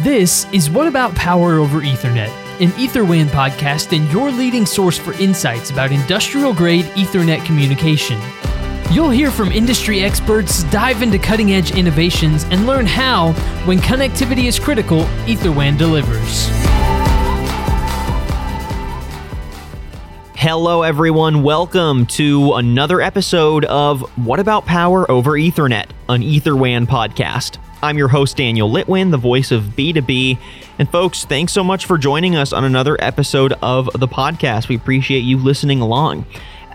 This is What About Power over Ethernet, an EtherWAN podcast and your leading source for insights about industrial grade Ethernet communication. You'll hear from industry experts, dive into cutting edge innovations, and learn how, when connectivity is critical, EtherWAN delivers. Hello, everyone. Welcome to another episode of What About Power over Ethernet, an EtherWAN podcast. I'm your host, Daniel Litwin, the voice of B2B. And folks, thanks so much for joining us on another episode of the podcast. We appreciate you listening along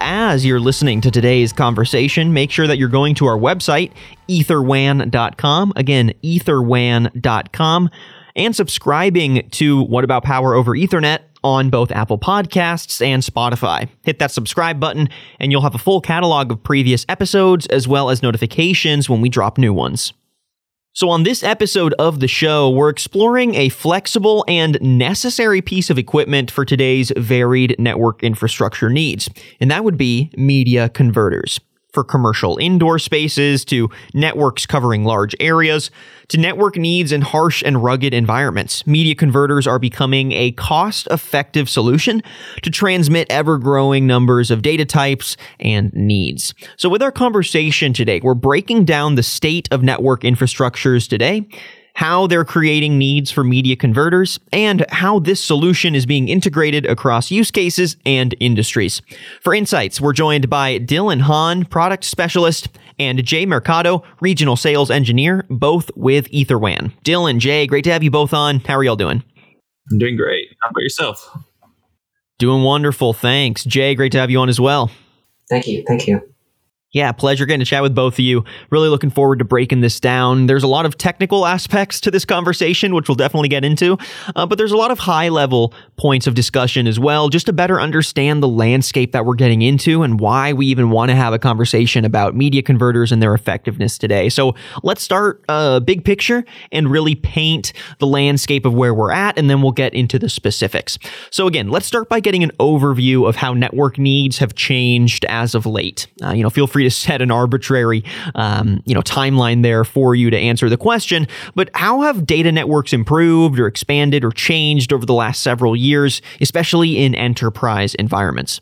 as you're listening to today's conversation, make sure that you're going to our website, etherwan.com. Again, etherwan.com, and subscribing to What About Power over Ethernet on both Apple Podcasts and Spotify. Hit that subscribe button, and you'll have a full catalog of previous episodes as well as notifications when we drop new ones. So, on this episode of the show, we're exploring a flexible and necessary piece of equipment for today's varied network infrastructure needs, and that would be media converters for commercial indoor spaces to networks covering large areas to network needs in harsh and rugged environments. Media converters are becoming a cost effective solution to transmit ever growing numbers of data types and needs. So, with our conversation today, we're breaking down the state of network infrastructures today how they're creating needs for media converters, and how this solution is being integrated across use cases and industries. For insights, we're joined by Dylan Hahn, product specialist, and Jay Mercado, regional sales engineer, both with EtherWAN. Dylan, Jay, great to have you both on. How are y'all doing? I'm doing great. How about yourself? Doing wonderful. Thanks. Jay, great to have you on as well. Thank you. Thank you. Yeah, pleasure getting to chat with both of you. Really looking forward to breaking this down. There's a lot of technical aspects to this conversation, which we'll definitely get into, uh, but there's a lot of high level points of discussion as well, just to better understand the landscape that we're getting into and why we even want to have a conversation about media converters and their effectiveness today. So let's start uh, big picture and really paint the landscape of where we're at, and then we'll get into the specifics. So again, let's start by getting an overview of how network needs have changed as of late. Uh, you know, feel free to set an arbitrary, um, you know, timeline there for you to answer the question. But how have data networks improved or expanded or changed over the last several years, especially in enterprise environments?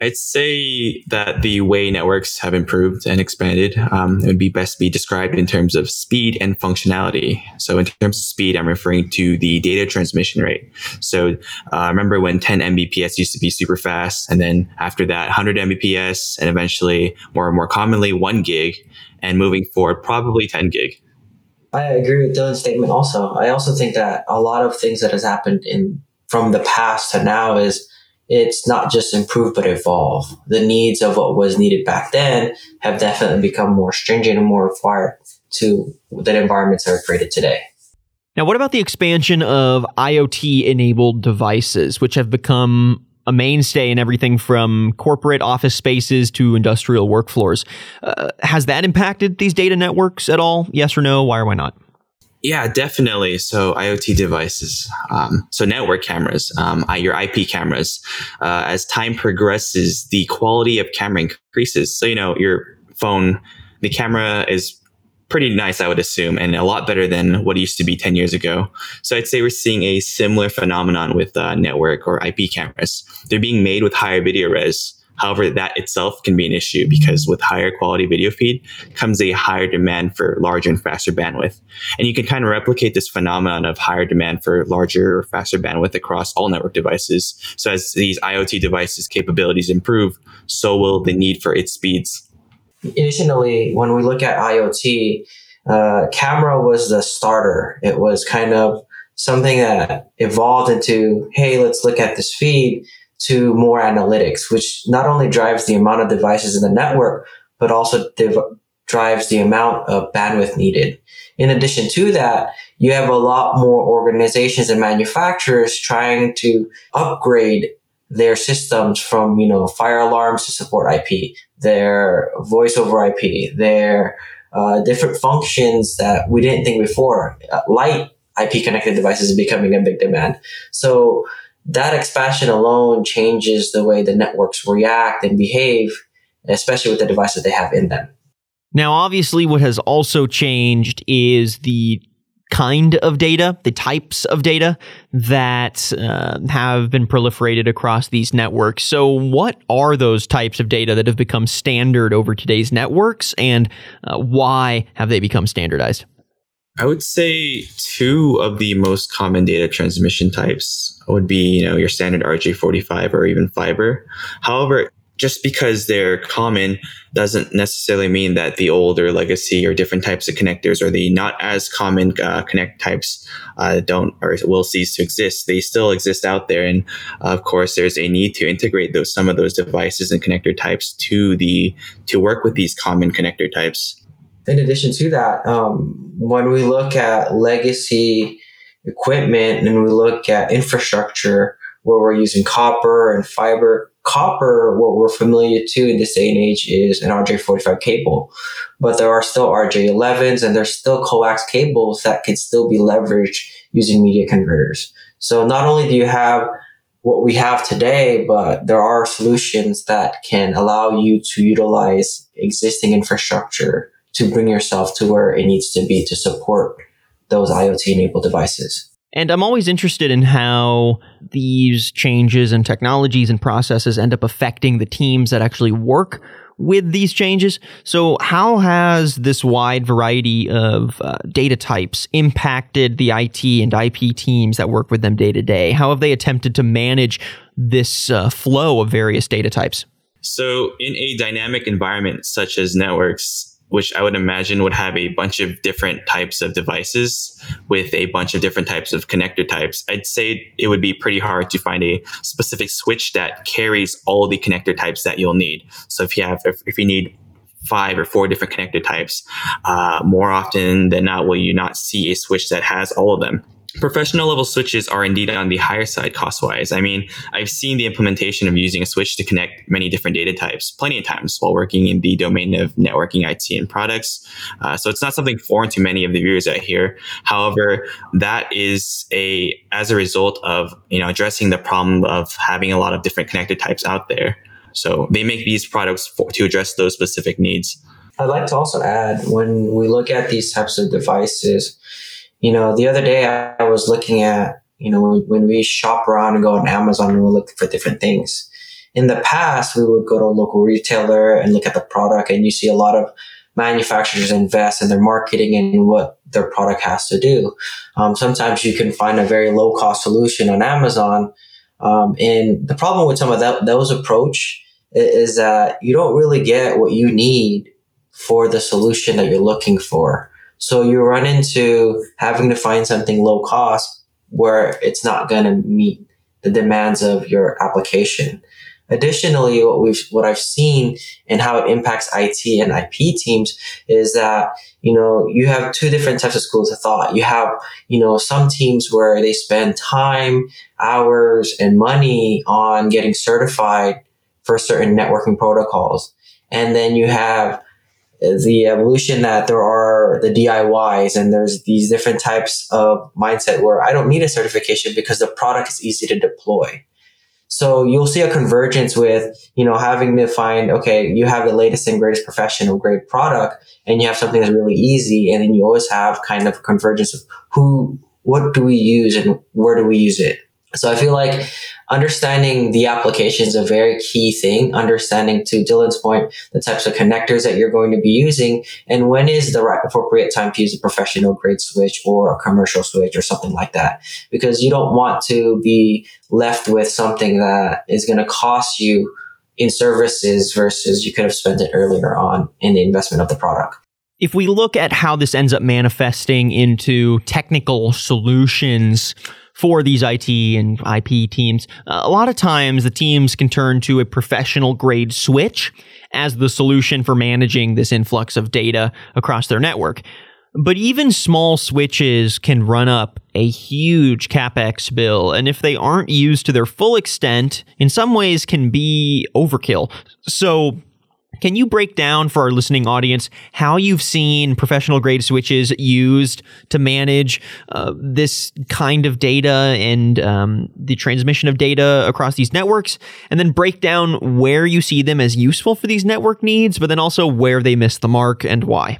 I'd say that the way networks have improved and expanded, um, it would be best be described in terms of speed and functionality. So in terms of speed, I'm referring to the data transmission rate. So uh, remember when 10 Mbps used to be super fast, and then after that, 100 Mbps, and eventually more and more commonly one gig, and moving forward, probably 10 gig. I agree with Dylan's statement. Also, I also think that a lot of things that has happened in from the past to now is it's not just improve but evolve. The needs of what was needed back then have definitely become more stringent and more required to that environments that are created today. Now, what about the expansion of IoT enabled devices, which have become a mainstay in everything from corporate office spaces to industrial workflows? Uh, has that impacted these data networks at all? Yes or no? Why or why not? Yeah, definitely. So IoT devices, um, so network cameras, um, your IP cameras. Uh, as time progresses, the quality of camera increases. So you know your phone, the camera is pretty nice, I would assume, and a lot better than what it used to be 10 years ago. So I'd say we're seeing a similar phenomenon with uh, network or IP cameras. They're being made with higher video res. However, that itself can be an issue because with higher quality video feed comes a higher demand for larger and faster bandwidth. And you can kind of replicate this phenomenon of higher demand for larger or faster bandwidth across all network devices. So as these IoT devices capabilities improve, so will the need for its speeds. Additionally, when we look at IoT, uh, camera was the starter. It was kind of something that evolved into, hey, let's look at this feed to more analytics, which not only drives the amount of devices in the network, but also div- drives the amount of bandwidth needed. In addition to that, you have a lot more organizations and manufacturers trying to upgrade their systems from, you know, fire alarms to support IP, their voice over IP, their uh, different functions that we didn't think before. Uh, light IP connected devices is becoming a big demand. So that expansion alone changes the way the networks react and behave, especially with the devices they have in them. Now, obviously, what has also changed is the kind of data, the types of data that uh, have been proliferated across these networks. So, what are those types of data that have become standard over today's networks, and uh, why have they become standardized? I would say two of the most common data transmission types would be, you know, your standard RJ45 or even fiber. However, just because they're common doesn't necessarily mean that the older legacy or different types of connectors or the not as common uh, connect types uh, don't or will cease to exist. They still exist out there, and uh, of course, there's a need to integrate those some of those devices and connector types to the to work with these common connector types. In addition to that, um, when we look at legacy equipment and we look at infrastructure where we're using copper and fiber copper, what we're familiar to in this day and age is an RJ45 cable, but there are still RJ11s and there's still coax cables that can still be leveraged using media converters. So not only do you have what we have today, but there are solutions that can allow you to utilize existing infrastructure to bring yourself to where it needs to be to support those IoT enabled devices. And I'm always interested in how these changes and technologies and processes end up affecting the teams that actually work with these changes. So, how has this wide variety of uh, data types impacted the IT and IP teams that work with them day to day? How have they attempted to manage this uh, flow of various data types? So, in a dynamic environment such as networks, which I would imagine would have a bunch of different types of devices with a bunch of different types of connector types. I'd say it would be pretty hard to find a specific switch that carries all the connector types that you'll need. So if you have, if, if you need five or four different connector types, uh, more often than not, will you not see a switch that has all of them? Professional level switches are indeed on the higher side cost wise. I mean, I've seen the implementation of using a switch to connect many different data types plenty of times while working in the domain of networking, IT, and products. Uh, so it's not something foreign to many of the viewers out here. However, that is a as a result of you know addressing the problem of having a lot of different connected types out there. So they make these products for, to address those specific needs. I'd like to also add when we look at these types of devices you know, the other day I, was looking at, you know, when we shop around and go on Amazon and we look for different things. In the past, we would go to a local retailer and look at the product and you see a lot of manufacturers invest in their marketing and what their product has to do. Um, sometimes you can find a very low cost solution on Amazon. Um, and the problem with some of that, those approach is that you don't really get what you need for the solution that you're looking for. So you run into having to find something low cost where it's not going to meet the demands of your application. Additionally, what we've, what I've seen and how it impacts IT and IP teams is that, you know, you have two different types of schools of thought. You have, you know, some teams where they spend time, hours, and money on getting certified for certain networking protocols. And then you have the evolution that there are the DIYs and there's these different types of mindset where I don't need a certification because the product is easy to deploy. So you'll see a convergence with, you know, having to find, okay, you have the latest and greatest professional grade product and you have something that's really easy. And then you always have kind of convergence of who, what do we use and where do we use it? So I feel like understanding the application is a very key thing. Understanding to Dylan's point, the types of connectors that you're going to be using and when is the right appropriate time to use a professional grade switch or a commercial switch or something like that. Because you don't want to be left with something that is going to cost you in services versus you could have spent it earlier on in the investment of the product. If we look at how this ends up manifesting into technical solutions, for these IT and IP teams, uh, a lot of times the teams can turn to a professional grade switch as the solution for managing this influx of data across their network. But even small switches can run up a huge capex bill, and if they aren't used to their full extent, in some ways can be overkill. So can you break down for our listening audience how you've seen professional grade switches used to manage uh, this kind of data and um, the transmission of data across these networks? And then break down where you see them as useful for these network needs, but then also where they miss the mark and why.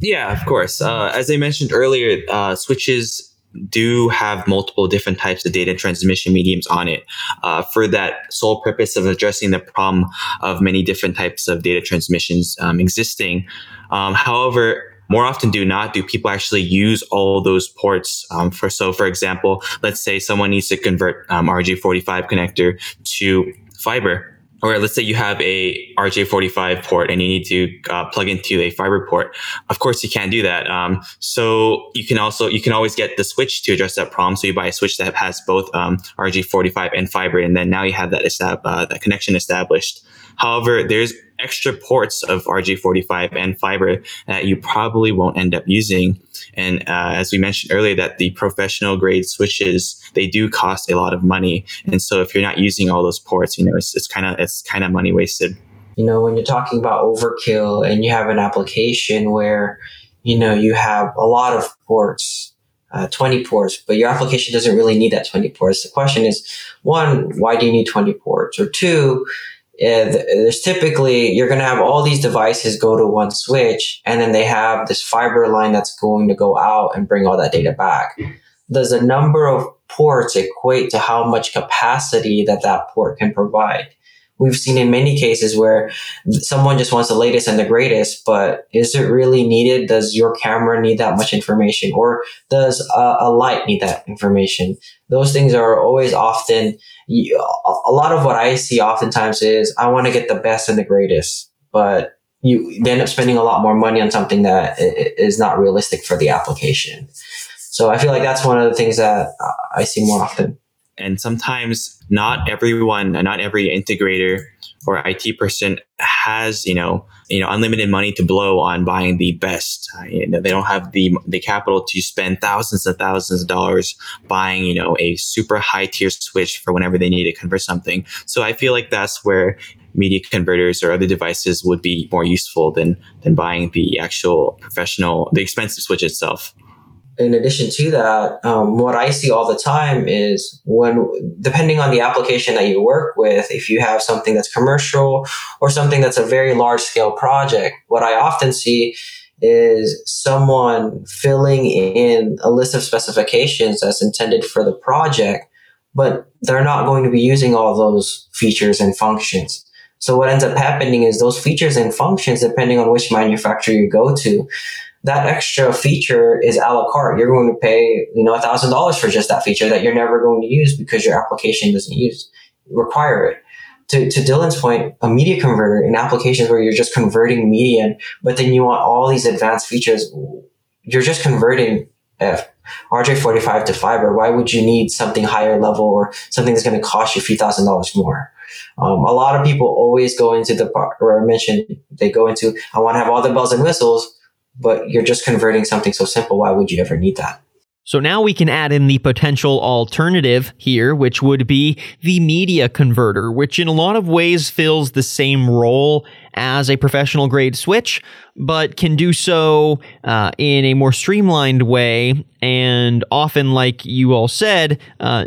Yeah, of course. Uh, as I mentioned earlier, uh, switches do have multiple different types of data transmission mediums on it uh, for that sole purpose of addressing the problem of many different types of data transmissions um, existing. Um, however, more often do not do people actually use all those ports um, for so for example let's say someone needs to convert um, rj45 connector to fiber or let's say you have a RJ45 port and you need to uh, plug into a fiber port. Of course, you can't do that. Um, so you can also you can always get the switch to address that problem. So you buy a switch that has both um, RJ45 and fiber, and then now you have that estab- uh, that connection established. However, there's extra ports of RJ45 and fiber that you probably won't end up using. And uh, as we mentioned earlier, that the professional grade switches they do cost a lot of money, and so if you're not using all those ports, you know, it's kind of it's kind of money wasted. You know, when you're talking about overkill and you have an application where you know you have a lot of ports uh, 20 ports, but your application doesn't really need that 20 ports. The question is, one, why do you need 20 ports? Or two, there's typically you're going to have all these devices go to one switch and then they have this fiber line that's going to go out and bring all that data back. Does the number of ports equate to how much capacity that that port can provide we've seen in many cases where someone just wants the latest and the greatest, but is it really needed? Does your camera need that much information or does a, a light need that information? Those things are always often, a lot of what I see oftentimes is I want to get the best and the greatest, but you end up spending a lot more money on something that is not realistic for the application. So I feel like that's one of the things that I see more often and sometimes not everyone and not every integrator or IT person has you know you know unlimited money to blow on buying the best. Uh, you know, they don't have the the capital to spend thousands and thousands of dollars buying you know a super high tier switch for whenever they need to convert something. So I feel like that's where media converters or other devices would be more useful than than buying the actual professional the expensive switch itself in addition to that, um, what I see all the time is when, depending on the application that you work with, if you have something that's commercial or something that's a very large scale project, what I often see is someone filling in a list of specifications that's intended for the project, but they're not going to be using all those features and functions. So what ends up happening is those features and functions, depending on which manufacturer you go to, that extra feature is a la carte. You're going to pay, you know, a thousand dollars for just that feature that you're never going to use because your application doesn't use require it. To, to Dylan's point, a media converter in applications where you're just converting media, but then you want all these advanced features, you're just converting F, RJ45 to fiber. Why would you need something higher level or something that's going to cost you a few thousand dollars more? Um, a lot of people always go into the part where I mentioned they go into, I want to have all the bells and whistles but you're just converting something so simple. Why would you ever need that? So now we can add in the potential alternative here, which would be the media converter, which in a lot of ways fills the same role as a professional grade switch, but can do so uh, in a more streamlined way. And often, like you all said, uh,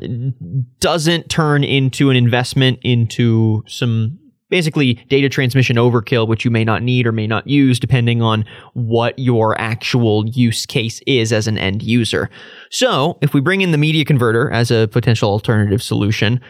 doesn't turn into an investment into some basically data transmission overkill, which you may not need or may not use depending on what your actual use case is as an end user. So, if we bring in the media converter as a potential alternative solution,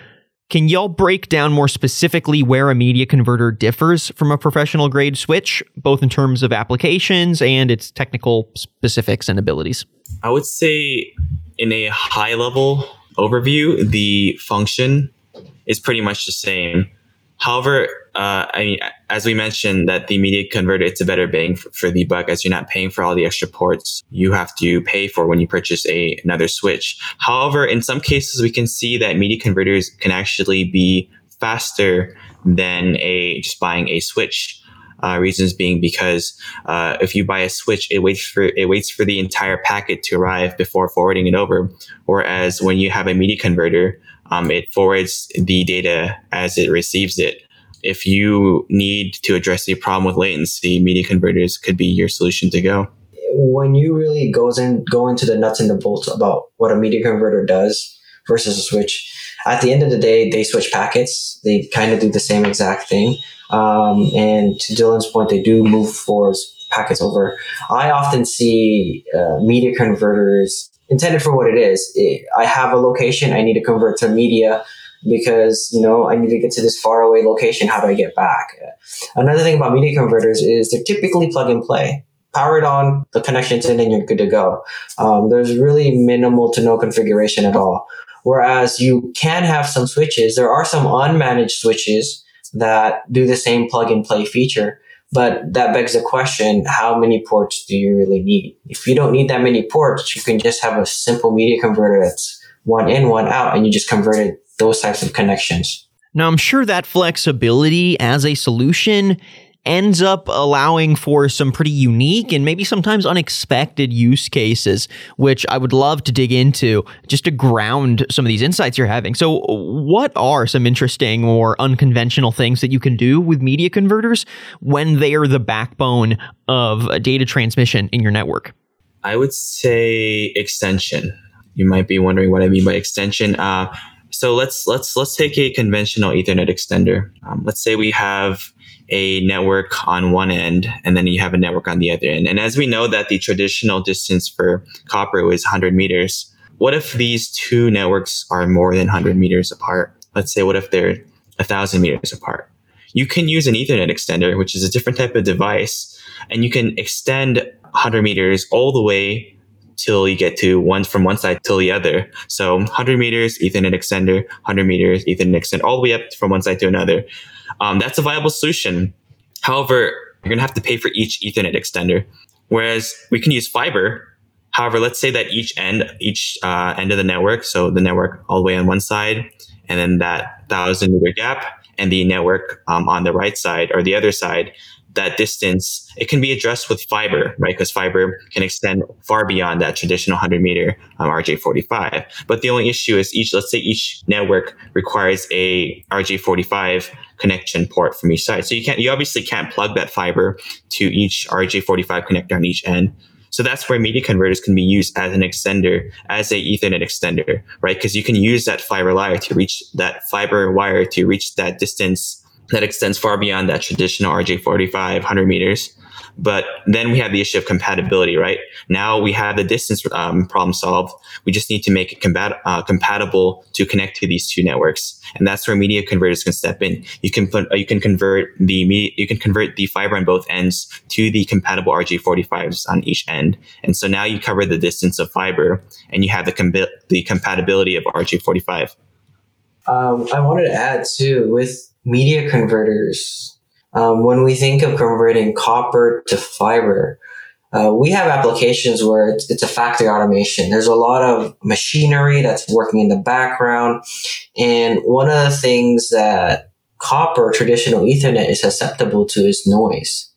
can y'all break down more specifically where a media converter differs from a professional grade switch, both in terms of applications and its technical specifics and abilities? I would say, in a high level overview, the function is pretty much the same However, uh, I mean, as we mentioned, that the media converter, it's a better bang for, for, the buck as you're not paying for all the extra ports you have to pay for when you purchase a another switch. However, in some cases, we can see that media converters can actually be faster than a just buying a switch. Uh, reasons being because uh, if you buy a switch, it waits for it waits for the entire packet to arrive before forwarding it over. Whereas when you have a media converter, um, it forwards the data as it receives it. If you need to address the problem with latency, media converters could be your solution to go. When you really goes in go into the nuts and the bolts about what a media converter does versus a switch, at the end of the day, they switch packets. They kind of do the same exact thing. Um, and to Dylan's point, they do move forwards packets over. I often see uh, media converters intended for what it is. It, I have a location, I need to convert to media because you know I need to get to this far away location. How do I get back? Another thing about media converters is they're typically plug and play. Power it on, the connection's in, and you're good to go. Um, there's really minimal to no configuration at all. Whereas you can have some switches. There are some unmanaged switches that do the same plug and play feature. But that begs the question, how many ports do you really need? If you don't need that many ports, you can just have a simple media converter that's one in, one out, and you just converted those types of connections. Now, I'm sure that flexibility as a solution ends up allowing for some pretty unique and maybe sometimes unexpected use cases, which I would love to dig into just to ground some of these insights you're having. So, what are some interesting or unconventional things that you can do with media converters when they are the backbone of data transmission in your network? I would say extension. You might be wondering what I mean by extension. Uh, so let's let's let's take a conventional Ethernet extender. Um, let's say we have a network on one end and then you have a network on the other end. And as we know that the traditional distance for copper is 100 meters, what if these two networks are more than 100 meters apart? Let's say what if they're 1,000 meters apart? You can use an Ethernet extender, which is a different type of device, and you can extend 100 meters all the way till you get to one from one side till the other. So 100 meters Ethernet extender, 100 meters Ethernet extender, all the way up from one side to another. Um, that's a viable solution. However, you're going to have to pay for each Ethernet extender. Whereas we can use fiber. However, let's say that each end, each uh, end of the network, so the network all the way on one side, and then that thousand meter gap, and the network um, on the right side or the other side, that distance, it can be addressed with fiber, right? Because fiber can extend far beyond that traditional 100 meter um, RJ45. But the only issue is each, let's say each network requires a RJ45 connection port from each side. So you can't, you obviously can't plug that fiber to each RJ45 connector on each end. So that's where media converters can be used as an extender, as a Ethernet extender, right? Because you can use that fiber wire to reach that fiber wire to reach that distance that extends far beyond that traditional RJ45 100 meters. But then we have the issue of compatibility, right? Now we have the distance um, problem solved. We just need to make it combat- uh, compatible to connect to these two networks, and that's where media converters can step in. You can put, uh, you can convert the me- you can convert the fiber on both ends to the compatible RJ45s on each end, and so now you cover the distance of fiber, and you have the com- the compatibility of RJ45. Um, I wanted to add too with media converters. Um, when we think of converting copper to fiber, uh, we have applications where it's, it's, a factory automation. There's a lot of machinery that's working in the background. And one of the things that copper, traditional Ethernet, is susceptible to is noise.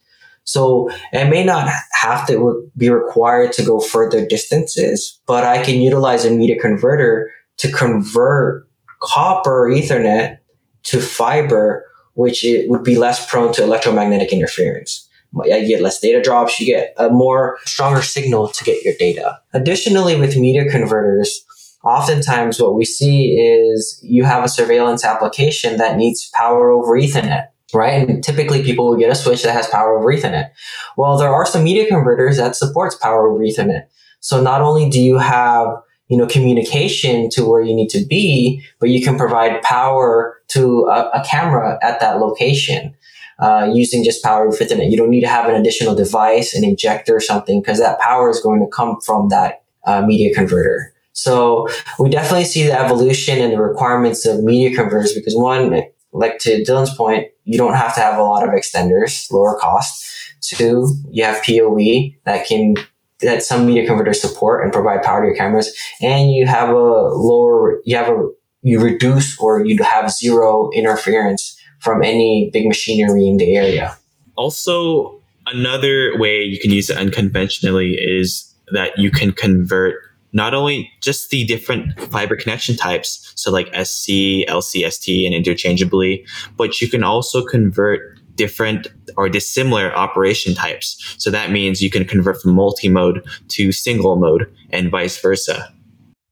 So it may not have to re- be required to go further distances, but I can utilize a media converter to convert copper Ethernet to fiber, which it would be less prone to electromagnetic interference. You get less data drops, you get a more stronger signal to get your data. Additionally, with media converters, oftentimes what we see is you have a surveillance application that needs power over Ethernet right? And typically people will get a switch that has power over Ethernet. Well, there are some media converters that supports power over Ethernet. So not only do you have you know, communication to where you need to be, but you can provide power to a, a camera at that location. Uh, using just power with Ethernet. You don't need to have an additional device, an injector or something, because that power is going to come from that uh, media converter. So we definitely see the evolution and the requirements of media converters because one, like to Dylan's point, you don't have to have a lot of extenders, lower cost. Two, you have PoE that can that some media converters support and provide power to your cameras, and you have a lower, you have a, you reduce or you have zero interference from any big machinery in the area. Also, another way you can use it unconventionally is that you can convert not only just the different fiber connection types, so like SC, LC, ST, and interchangeably, but you can also convert different or dissimilar operation types. So that means you can convert from multi-mode to single mode and vice versa.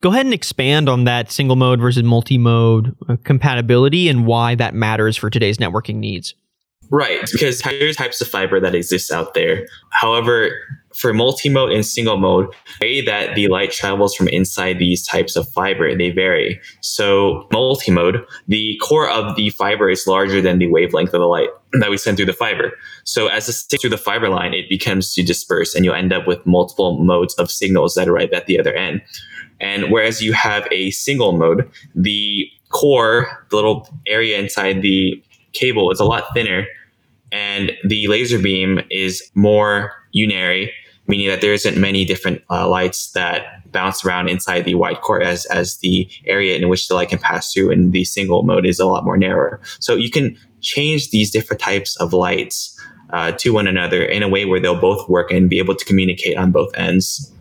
Go ahead and expand on that single mode versus multi mode uh, compatibility and why that matters for today's networking needs. Right, because there's types of fiber that exists out there. However, for multi-mode and single mode, the way that the light travels from inside these types of fiber, they vary. So multi-mode, the core of the fiber is larger than the wavelength of the light that we send through the fiber. So as it sticks through the fiber line, it becomes to disperse and you'll end up with multiple modes of signals that arrive at the other end. And whereas you have a single mode, the core, the little area inside the cable is a lot thinner and the laser beam is more unary, meaning that there isn't many different uh, lights that bounce around inside the wide core as as the area in which the light can pass through and the single mode is a lot more narrower. So you can change these different types of lights uh, to one another in a way where they'll both work and be able to communicate on both ends.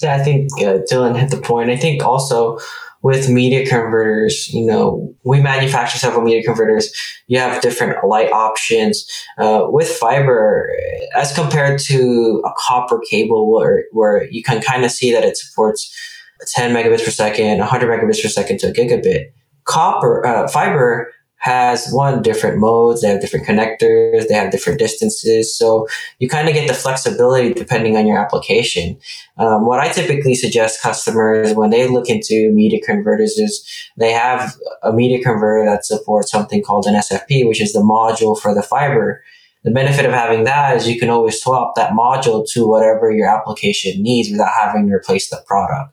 Yeah, I think uh, Dylan hit the point. I think also with media converters, you know, we manufacture several media converters. You have different light options. Uh, with fiber, as compared to a copper cable where, where you can kind of see that it supports 10 megabits per second, 100 megabits per second to a gigabit. Copper, uh, fiber has one different modes, they have different connectors, they have different distances. So you kind of get the flexibility depending on your application. Um, what I typically suggest customers when they look into media converters is they have a media converter that supports something called an SFP, which is the module for the fiber. The benefit of having that is you can always swap that module to whatever your application needs without having to replace the product.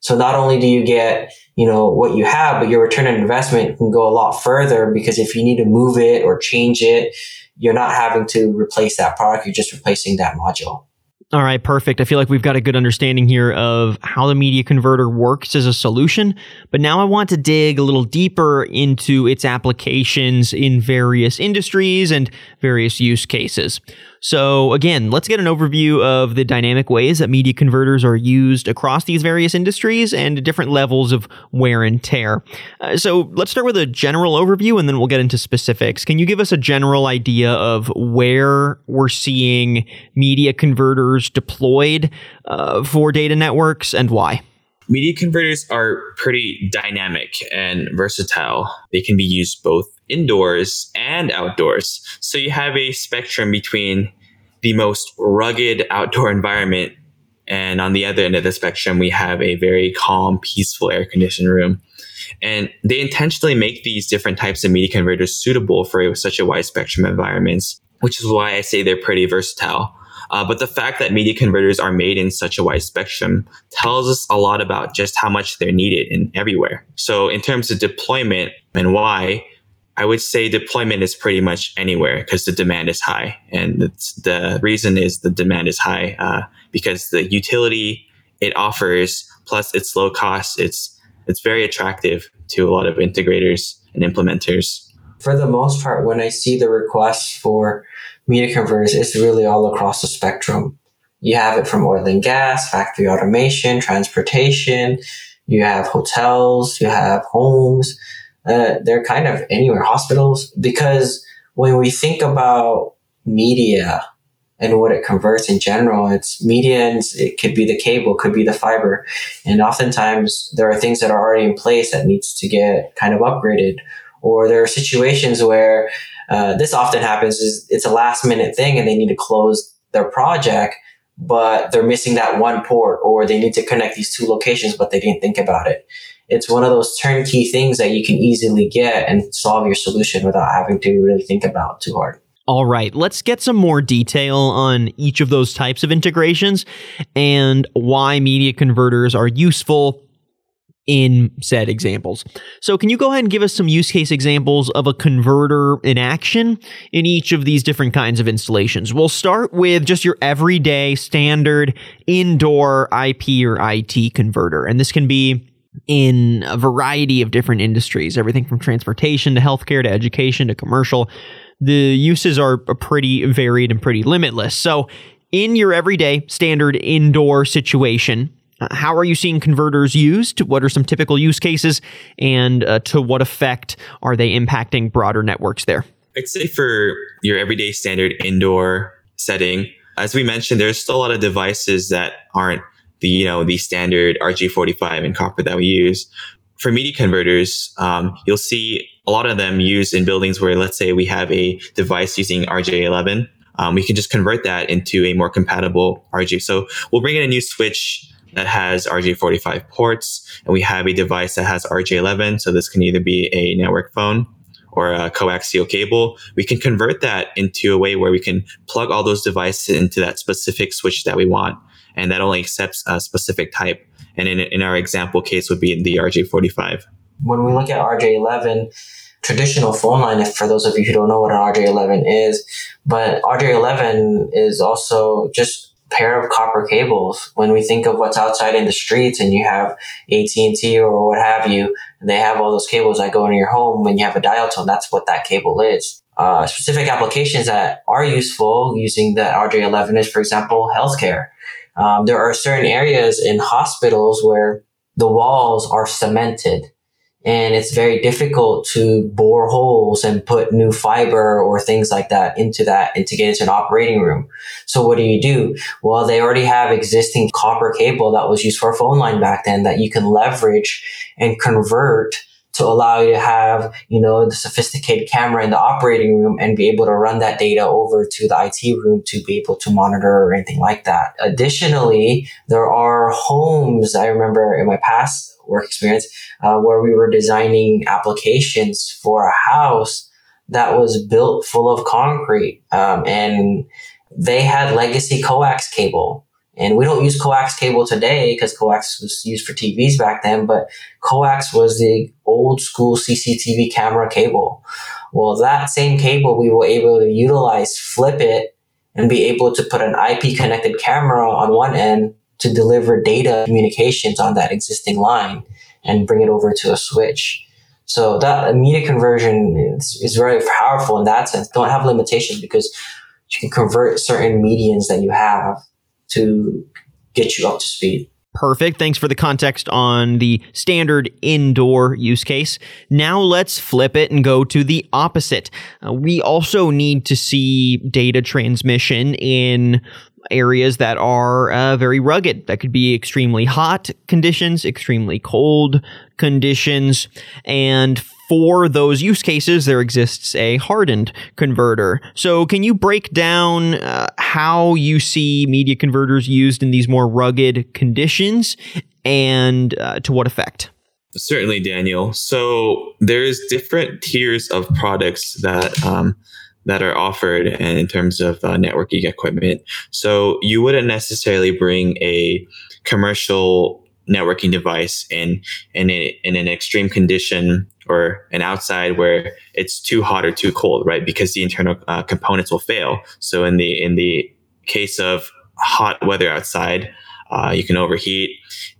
So not only do you get, you know, what you have, but your return on investment can go a lot further because if you need to move it or change it, you're not having to replace that product. You're just replacing that module. All right, perfect. I feel like we've got a good understanding here of how the media converter works as a solution, but now I want to dig a little deeper into its applications in various industries and various use cases. So again, let's get an overview of the dynamic ways that media converters are used across these various industries and different levels of wear and tear. Uh, so let's start with a general overview and then we'll get into specifics. Can you give us a general idea of where we're seeing media converters deployed uh, for data networks and why? Media converters are pretty dynamic and versatile. They can be used both indoors and outdoors. So you have a spectrum between the most rugged outdoor environment and on the other end of the spectrum we have a very calm peaceful air conditioned room. And they intentionally make these different types of media converters suitable for such a wide spectrum of environments which is why i say they're pretty versatile. Uh, but the fact that media converters are made in such a wide spectrum tells us a lot about just how much they're needed in everywhere. So in terms of deployment and why I would say deployment is pretty much anywhere because the demand is high. And the reason is the demand is high uh, because the utility it offers plus its low cost, it's it's very attractive to a lot of integrators and implementers. For the most part, when I see the requests for media converters, it's really all across the spectrum. You have it from oil and gas, factory automation, transportation. You have hotels, you have homes they're kind of anywhere hospitals because when we think about media and what it converts in general, it's media and it could be the cable, could be the fiber. And oftentimes there are things that are already in place that needs to get kind of upgraded. Or there are situations where uh, this often happens is it's a last minute thing and they need to close their project, but they're missing that one port or they need to connect these two locations, but they didn't think about it it's one of those turnkey things that you can easily get and solve your solution without having to really think about too hard. All right, let's get some more detail on each of those types of integrations and why media converters are useful in said examples. So, can you go ahead and give us some use case examples of a converter in action in each of these different kinds of installations? We'll start with just your everyday standard indoor IP or IT converter. And this can be in a variety of different industries, everything from transportation to healthcare to education to commercial. The uses are pretty varied and pretty limitless. So, in your everyday standard indoor situation, uh, how are you seeing converters used? What are some typical use cases? And uh, to what effect are they impacting broader networks there? I'd say for your everyday standard indoor setting, as we mentioned, there's still a lot of devices that aren't the you know the standard RJ45 and copper that we use. For media converters, um, you'll see a lot of them used in buildings where, let's say, we have a device using RJ11. Um, we can just convert that into a more compatible RJ. So we'll bring in a new switch that has RJ45 ports, and we have a device that has RJ11. So this can either be a network phone or a coaxial cable. We can convert that into a way where we can plug all those devices into that specific switch that we want, and that only accepts a specific type. And in, in our example case, would be the RJ45. When we look at RJ11, traditional phone line, if for those of you who don't know what an RJ11 is, but RJ11 is also just pair of copper cables. When we think of what's outside in the streets and you have AT&T or what have you, and they have all those cables that go into your home when you have a dial tone. That's what that cable is. Uh, specific applications that are useful using the RJ11 is, for example, healthcare. Um, there are certain areas in hospitals where the walls are cemented and it's very difficult to bore holes and put new fiber or things like that into that and to get into an operating room. So what do you do? Well, they already have existing copper cable that was used for a phone line back then that you can leverage and convert to allow you to have, you know, the sophisticated camera in the operating room and be able to run that data over to the IT room to be able to monitor or anything like that. Additionally, there are homes I remember in my past work experience uh, where we were designing applications for a house that was built full of concrete um, and they had legacy coax cable and we don't use coax cable today because coax was used for TVs back then, but coax was the old school CCTV camera cable. Well, that same cable we were able to utilize, flip it, and be able to put an IP connected camera on one end to deliver data communications on that existing line and bring it over to a switch. So that media conversion is, is very powerful in that sense. Don't have limitations because you can convert certain medians that you have to get you up to speed. Perfect. Thanks for the context on the standard indoor use case. Now let's flip it and go to the opposite. Uh, we also need to see data transmission in areas that are uh, very rugged. That could be extremely hot conditions, extremely cold conditions, and for those use cases, there exists a hardened converter. So, can you break down uh, how you see media converters used in these more rugged conditions and uh, to what effect? Certainly, Daniel. So, there's different tiers of products that um, that are offered in terms of uh, networking equipment. So, you wouldn't necessarily bring a commercial networking device in in, a, in an extreme condition or an outside where it's too hot or too cold, right? Because the internal uh, components will fail. So in the in the case of hot weather outside, uh, you can overheat.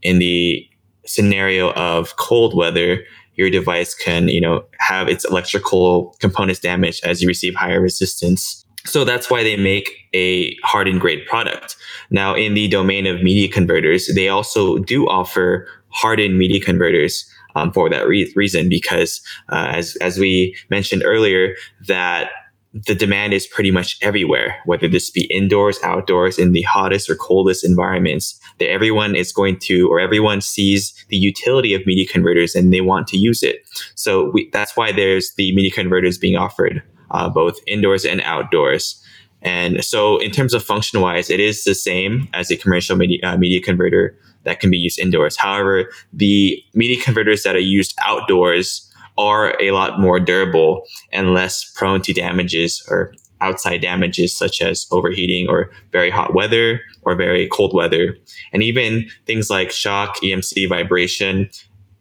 In the scenario of cold weather, your device can you know have its electrical components damaged as you receive higher resistance. So that's why they make a hardened grade product. Now, in the domain of media converters, they also do offer hardened media converters um, for that re- reason, because uh, as as we mentioned earlier, that the demand is pretty much everywhere, whether this be indoors, outdoors, in the hottest or coldest environments. That everyone is going to, or everyone sees the utility of media converters and they want to use it. So we, that's why there's the media converters being offered uh, both indoors and outdoors. And so, in terms of function wise, it is the same as a commercial media, uh, media converter that can be used indoors. However, the media converters that are used outdoors are a lot more durable and less prone to damages or outside damages such as overheating or very hot weather or very cold weather. And even things like shock, EMC, vibration,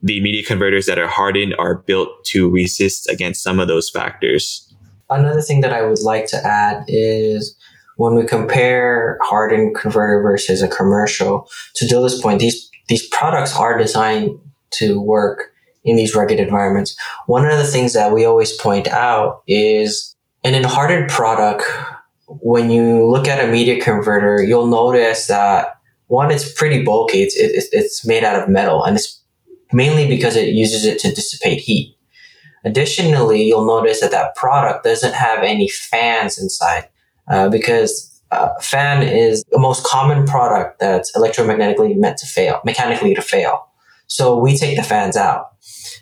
the media converters that are hardened are built to resist against some of those factors another thing that I would like to add is when we compare hardened converter versus a commercial, to Dylan's point, these these products are designed to work in these rugged environments. One of the things that we always point out is an hardened product, when you look at a media converter, you'll notice that one, it's pretty bulky. It's, it, it's made out of metal and it's mainly because it uses it to dissipate heat. Additionally, you'll notice that that product doesn't have any fans inside uh, because uh, fan is the most common product that's electromagnetically meant to fail, mechanically to fail. So we take the fans out.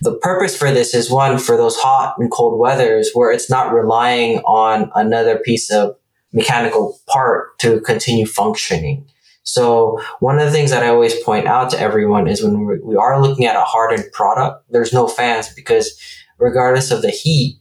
The purpose for this is one for those hot and cold weathers where it's not relying on another piece of mechanical part to continue functioning. So one of the things that I always point out to everyone is when we are looking at a hardened product, there's no fans because regardless of the heat,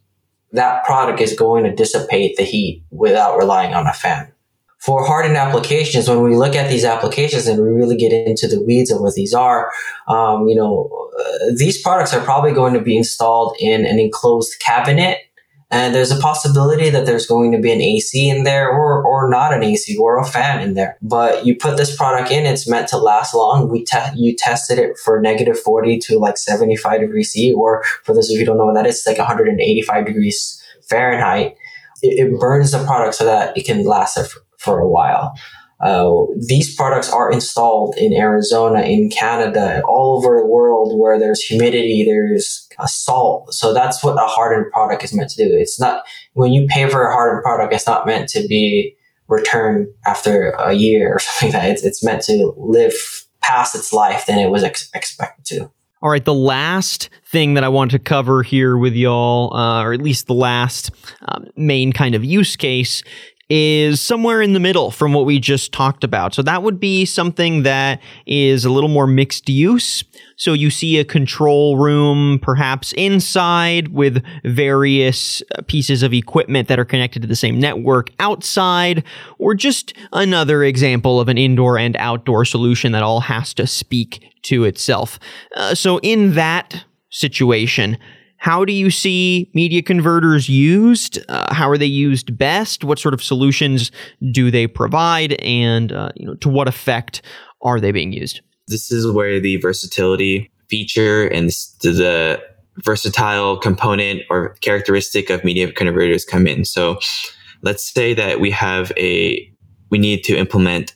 that product is going to dissipate the heat without relying on a fan. For hardened applications, when we look at these applications and we really get into the weeds of what these are, um, you know, uh, these products are probably going to be installed in an enclosed cabinet and there's a possibility that there's going to be an AC in there or, or not an AC or a fan in there. But you put this product in, it's meant to last long. We te- you tested it for negative 40 to like 75 degrees C, or for those of you who don't know what that is, it's like 185 degrees Fahrenheit. It, it burns the product so that it can last for, for a while. Uh, these products are installed in Arizona, in Canada, all over the world where there's humidity, there's salt. So that's what a hardened product is meant to do. It's not, when you pay for a hardened product, it's not meant to be returned after a year or something like that. It's, it's meant to live past its life than it was ex- expected to. All right, the last thing that I want to cover here with y'all, uh, or at least the last um, main kind of use case, is somewhere in the middle from what we just talked about. So that would be something that is a little more mixed use. So you see a control room perhaps inside with various uh, pieces of equipment that are connected to the same network outside, or just another example of an indoor and outdoor solution that all has to speak to itself. Uh, so in that situation, how do you see media converters used? Uh, how are they used best? What sort of solutions do they provide? And uh, you know, to what effect are they being used? This is where the versatility feature and the versatile component or characteristic of media converters come in. So let's say that we have a, we need to implement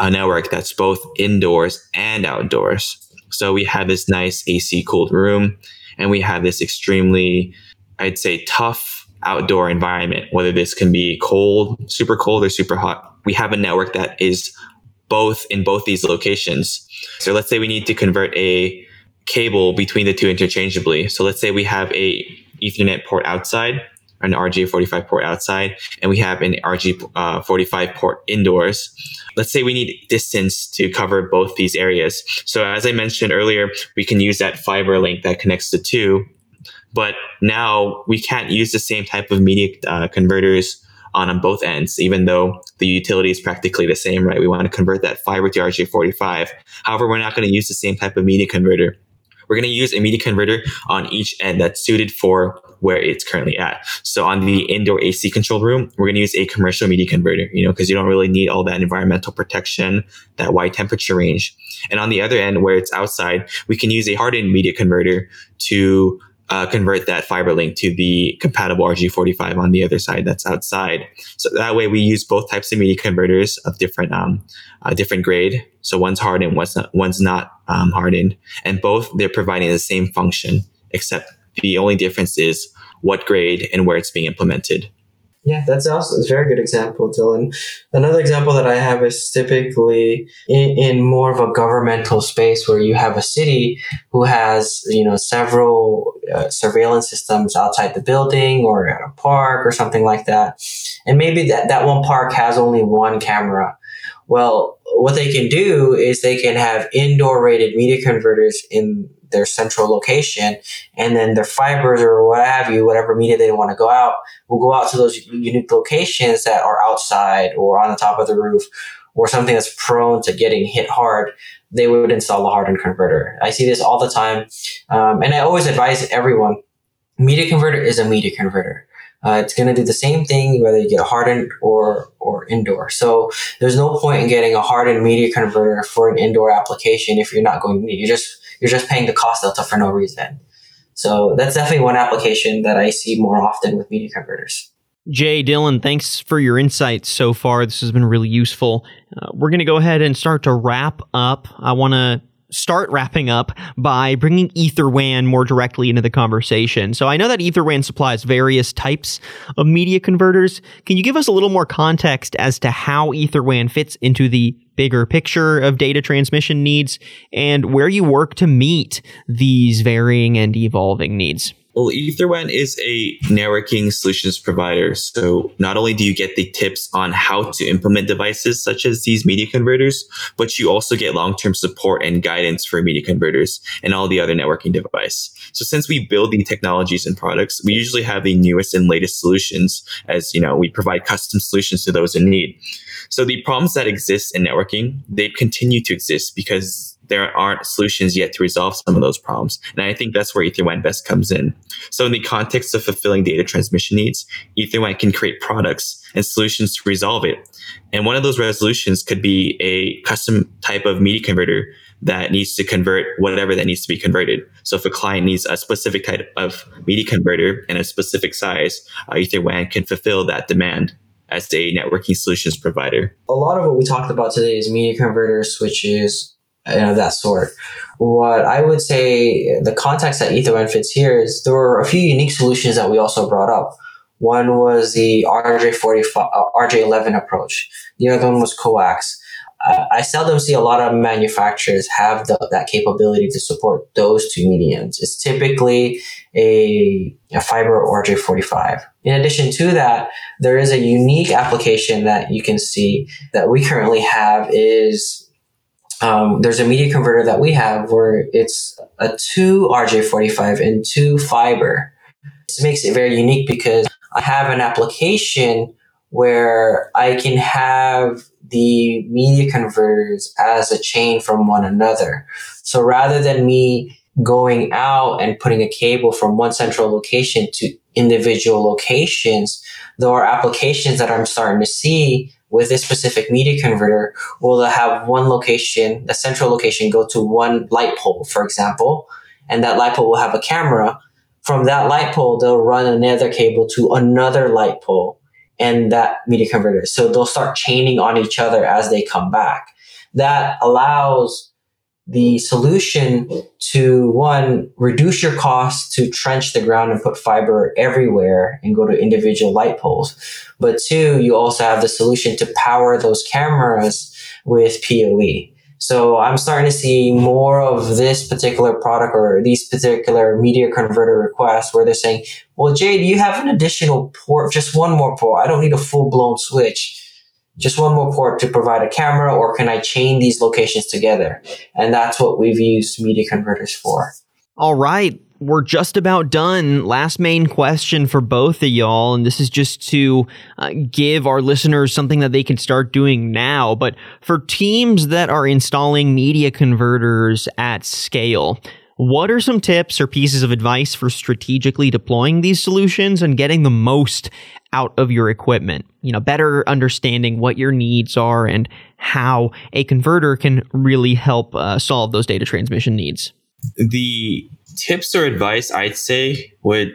a network that's both indoors and outdoors. So we have this nice AC cooled room and we have this extremely, I'd say, tough outdoor environment, whether this can be cold, super cold, or super hot. We have a network that is both in both these locations. So let's say we need to convert a cable between the two interchangeably. So let's say we have a Ethernet port outside, an RJ45 port outside, and we have an RJ45 uh, port indoors. Let's say we need distance to cover both these areas. So as I mentioned earlier, we can use that fiber link that connects the two. But now we can't use the same type of media uh, converters on, on both ends, even though the utility is practically the same, right? We want to convert that fiber to RJ45. However, we're not going to use the same type of media converter. We're going to use a media converter on each end that's suited for where it's currently at. So on the indoor AC control room, we're going to use a commercial media converter, you know, because you don't really need all that environmental protection, that wide temperature range. And on the other end, where it's outside, we can use a hardened media converter to uh, convert that fiber link to the compatible RJ45 on the other side that's outside. So that way we use both types of media converters of different, um, uh, different grade. So one's hardened, one's not, one's not um, hardened, and both they're providing the same function, except the only difference is what grade and where it's being implemented. Yeah, that's also a very good example, Dylan. Another example that I have is typically in, in, more of a governmental space where you have a city who has, you know, several uh, surveillance systems outside the building or at a park or something like that. And maybe that, that one park has only one camera. Well, what they can do is they can have indoor rated media converters in their central location and then their fibers or what have you, whatever media they want to go out, will go out to those unique locations that are outside or on the top of the roof or something that's prone to getting hit hard. They would install a hardened converter. I see this all the time. Um, and I always advise everyone, media converter is a media converter. Uh, it's going to do the same thing whether you get hardened or or indoor. So there's no point in getting a hardened media converter for an indoor application if you're not going to need. You just you're just paying the cost delta for no reason. So that's definitely one application that I see more often with media converters. Jay, Dylan, thanks for your insights so far. This has been really useful. Uh, we're going to go ahead and start to wrap up. I want to start wrapping up by bringing EtherWAN more directly into the conversation. So I know that EtherWAN supplies various types of media converters. Can you give us a little more context as to how EtherWAN fits into the bigger picture of data transmission needs and where you work to meet these varying and evolving needs? Well, EtherWAN is a networking solutions provider. So not only do you get the tips on how to implement devices such as these media converters, but you also get long-term support and guidance for media converters and all the other networking device. So since we build the technologies and products, we usually have the newest and latest solutions as, you know, we provide custom solutions to those in need. So the problems that exist in networking, they continue to exist because there aren't solutions yet to resolve some of those problems. And I think that's where EtherWAN best comes in. So in the context of fulfilling data transmission needs, EtherWAN can create products and solutions to resolve it. And one of those resolutions could be a custom type of media converter that needs to convert whatever that needs to be converted. So if a client needs a specific type of media converter and a specific size, uh, EtherWAN can fulfill that demand as a networking solutions provider. A lot of what we talked about today is media converters, switches, you know, that sort. What I would say the context that EtherWAN fits here is there were a few unique solutions that we also brought up. One was the RJ45, uh, RJ11 approach. The other one was coax. Uh, I seldom see a lot of manufacturers have the, that capability to support those two mediums. It's typically a, a fiber RJ45. In addition to that, there is a unique application that you can see that we currently have is um, there's a media converter that we have where it's a two RJ45 and two fiber. This makes it very unique because I have an application where I can have the media converters as a chain from one another. So rather than me going out and putting a cable from one central location to individual locations, there are applications that I'm starting to see with this specific media converter will have one location, the central location go to one light pole, for example, and that light pole will have a camera. From that light pole, they'll run another cable to another light pole and that media converter. So they'll start chaining on each other as they come back. That allows the solution to one, reduce your cost to trench the ground and put fiber everywhere and go to individual light poles. But two, you also have the solution to power those cameras with PoE. So I'm starting to see more of this particular product or these particular media converter requests where they're saying, well, Jay, do you have an additional port? Just one more port. I don't need a full blown switch just one more port to provide a camera or can I chain these locations together? And that's what we've used media converters for. All right. We're just about done. Last main question for both of y'all, and this is just to uh, give our listeners something that they can start doing now. But for teams that are installing media converters at scale, what are some tips or pieces of advice for strategically deploying these solutions and getting the most out of your equipment? You know, better understanding what your needs are and how a converter can really help uh, solve those data transmission needs. The tips or advice I'd say would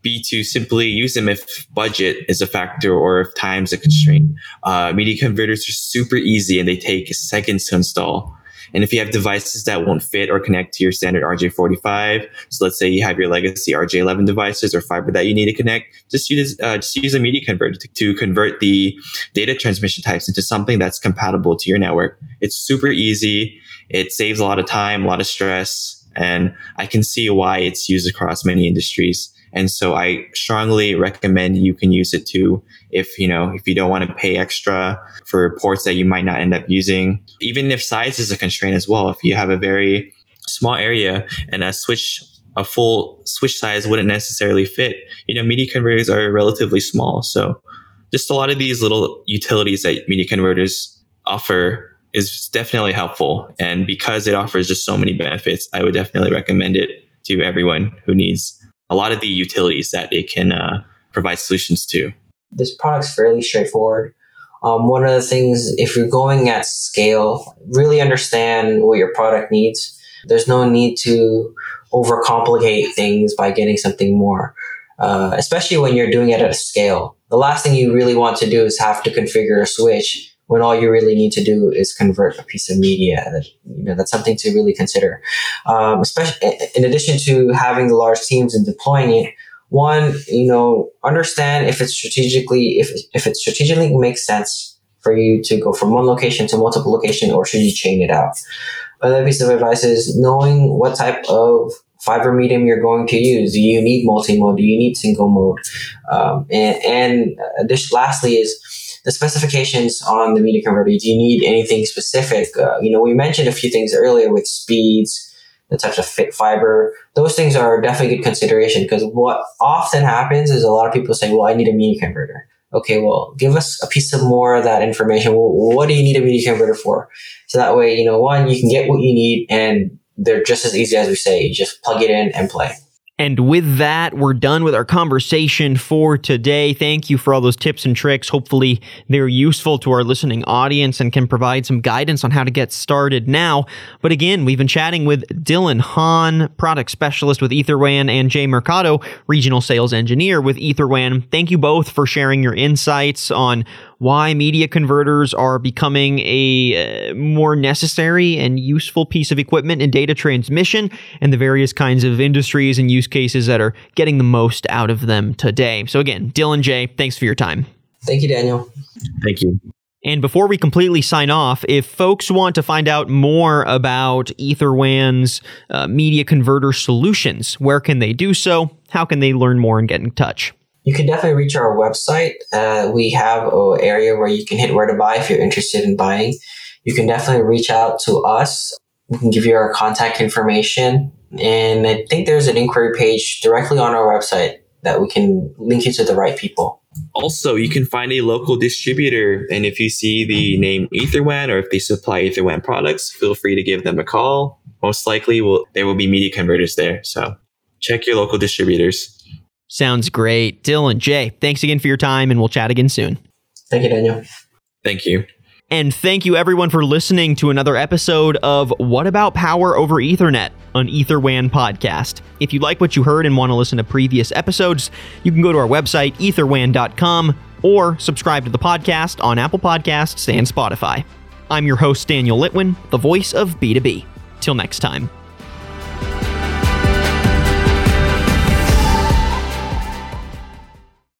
be to simply use them if budget is a factor or if time is a constraint. Uh, media converters are super easy and they take seconds to install. And if you have devices that won't fit or connect to your standard RJ45, so let's say you have your legacy RJ11 devices or fiber that you need to connect, just use uh, just use a media converter to, to convert the data transmission types into something that's compatible to your network. It's super easy. It saves a lot of time, a lot of stress, and I can see why it's used across many industries. And so I strongly recommend you can use it too. If, you know, if you don't want to pay extra for ports that you might not end up using, even if size is a constraint as well. If you have a very small area and a switch, a full switch size wouldn't necessarily fit, you know, media converters are relatively small. So just a lot of these little utilities that media converters offer is definitely helpful. And because it offers just so many benefits, I would definitely recommend it to everyone who needs a lot of the utilities that it can uh, provide solutions to. This product's fairly straightforward. Um, one of the things, if you're going at scale, really understand what your product needs. There's no need to overcomplicate things by getting something more, uh, especially when you're doing it at a scale. The last thing you really want to do is have to configure a switch when all you really need to do is convert a piece of media. That you know that's something to really consider. Um, especially in addition to having the large teams and deploying it. One, you know, understand if it's strategically if if it strategically makes sense for you to go from one location to multiple location, or should you chain it out? Another piece of advice is knowing what type of fiber medium you're going to use. Do you need multi-mode? Do you need single mode? Um, and, and uh, this lastly is the specifications on the media converter. Do you need anything specific? Uh, you know, we mentioned a few things earlier with speeds, the types of fit fiber. Those things are definitely good consideration because what often happens is a lot of people say, well, I need a media converter. Okay, well, give us a piece of more of that information. Well, what do you need a media converter for? So that way, you know, one, you can get what you need and they're just as easy as we say. You just plug it in and play. And with that, we're done with our conversation for today. Thank you for all those tips and tricks. Hopefully, they're useful to our listening audience and can provide some guidance on how to get started now. But again, we've been chatting with Dylan Hahn, product specialist with Etherwan, and Jay Mercado, regional sales engineer with Etherwan. Thank you both for sharing your insights on why media converters are becoming a uh, more necessary and useful piece of equipment in data transmission and the various kinds of industries and use cases that are getting the most out of them today. So, again, Dylan Jay, thanks for your time. Thank you, Daniel. Thank you. And before we completely sign off, if folks want to find out more about Etherwan's uh, media converter solutions, where can they do so? How can they learn more and get in touch? You can definitely reach our website. Uh, we have an area where you can hit where to buy if you're interested in buying. You can definitely reach out to us. We can give you our contact information. And I think there's an inquiry page directly on our website that we can link you to the right people. Also, you can find a local distributor, and if you see the name Etherwan or if they supply Etherwan products, feel free to give them a call. Most likely, will there will be media converters there. So, check your local distributors. Sounds great. Dylan, Jay, thanks again for your time, and we'll chat again soon. Thank you, Daniel. Thank you. And thank you everyone for listening to another episode of What About Power Over Ethernet an Etherwan Podcast. If you like what you heard and want to listen to previous episodes, you can go to our website, etherwan.com, or subscribe to the podcast on Apple Podcasts and Spotify. I'm your host, Daniel Litwin, the voice of B2B. Till next time.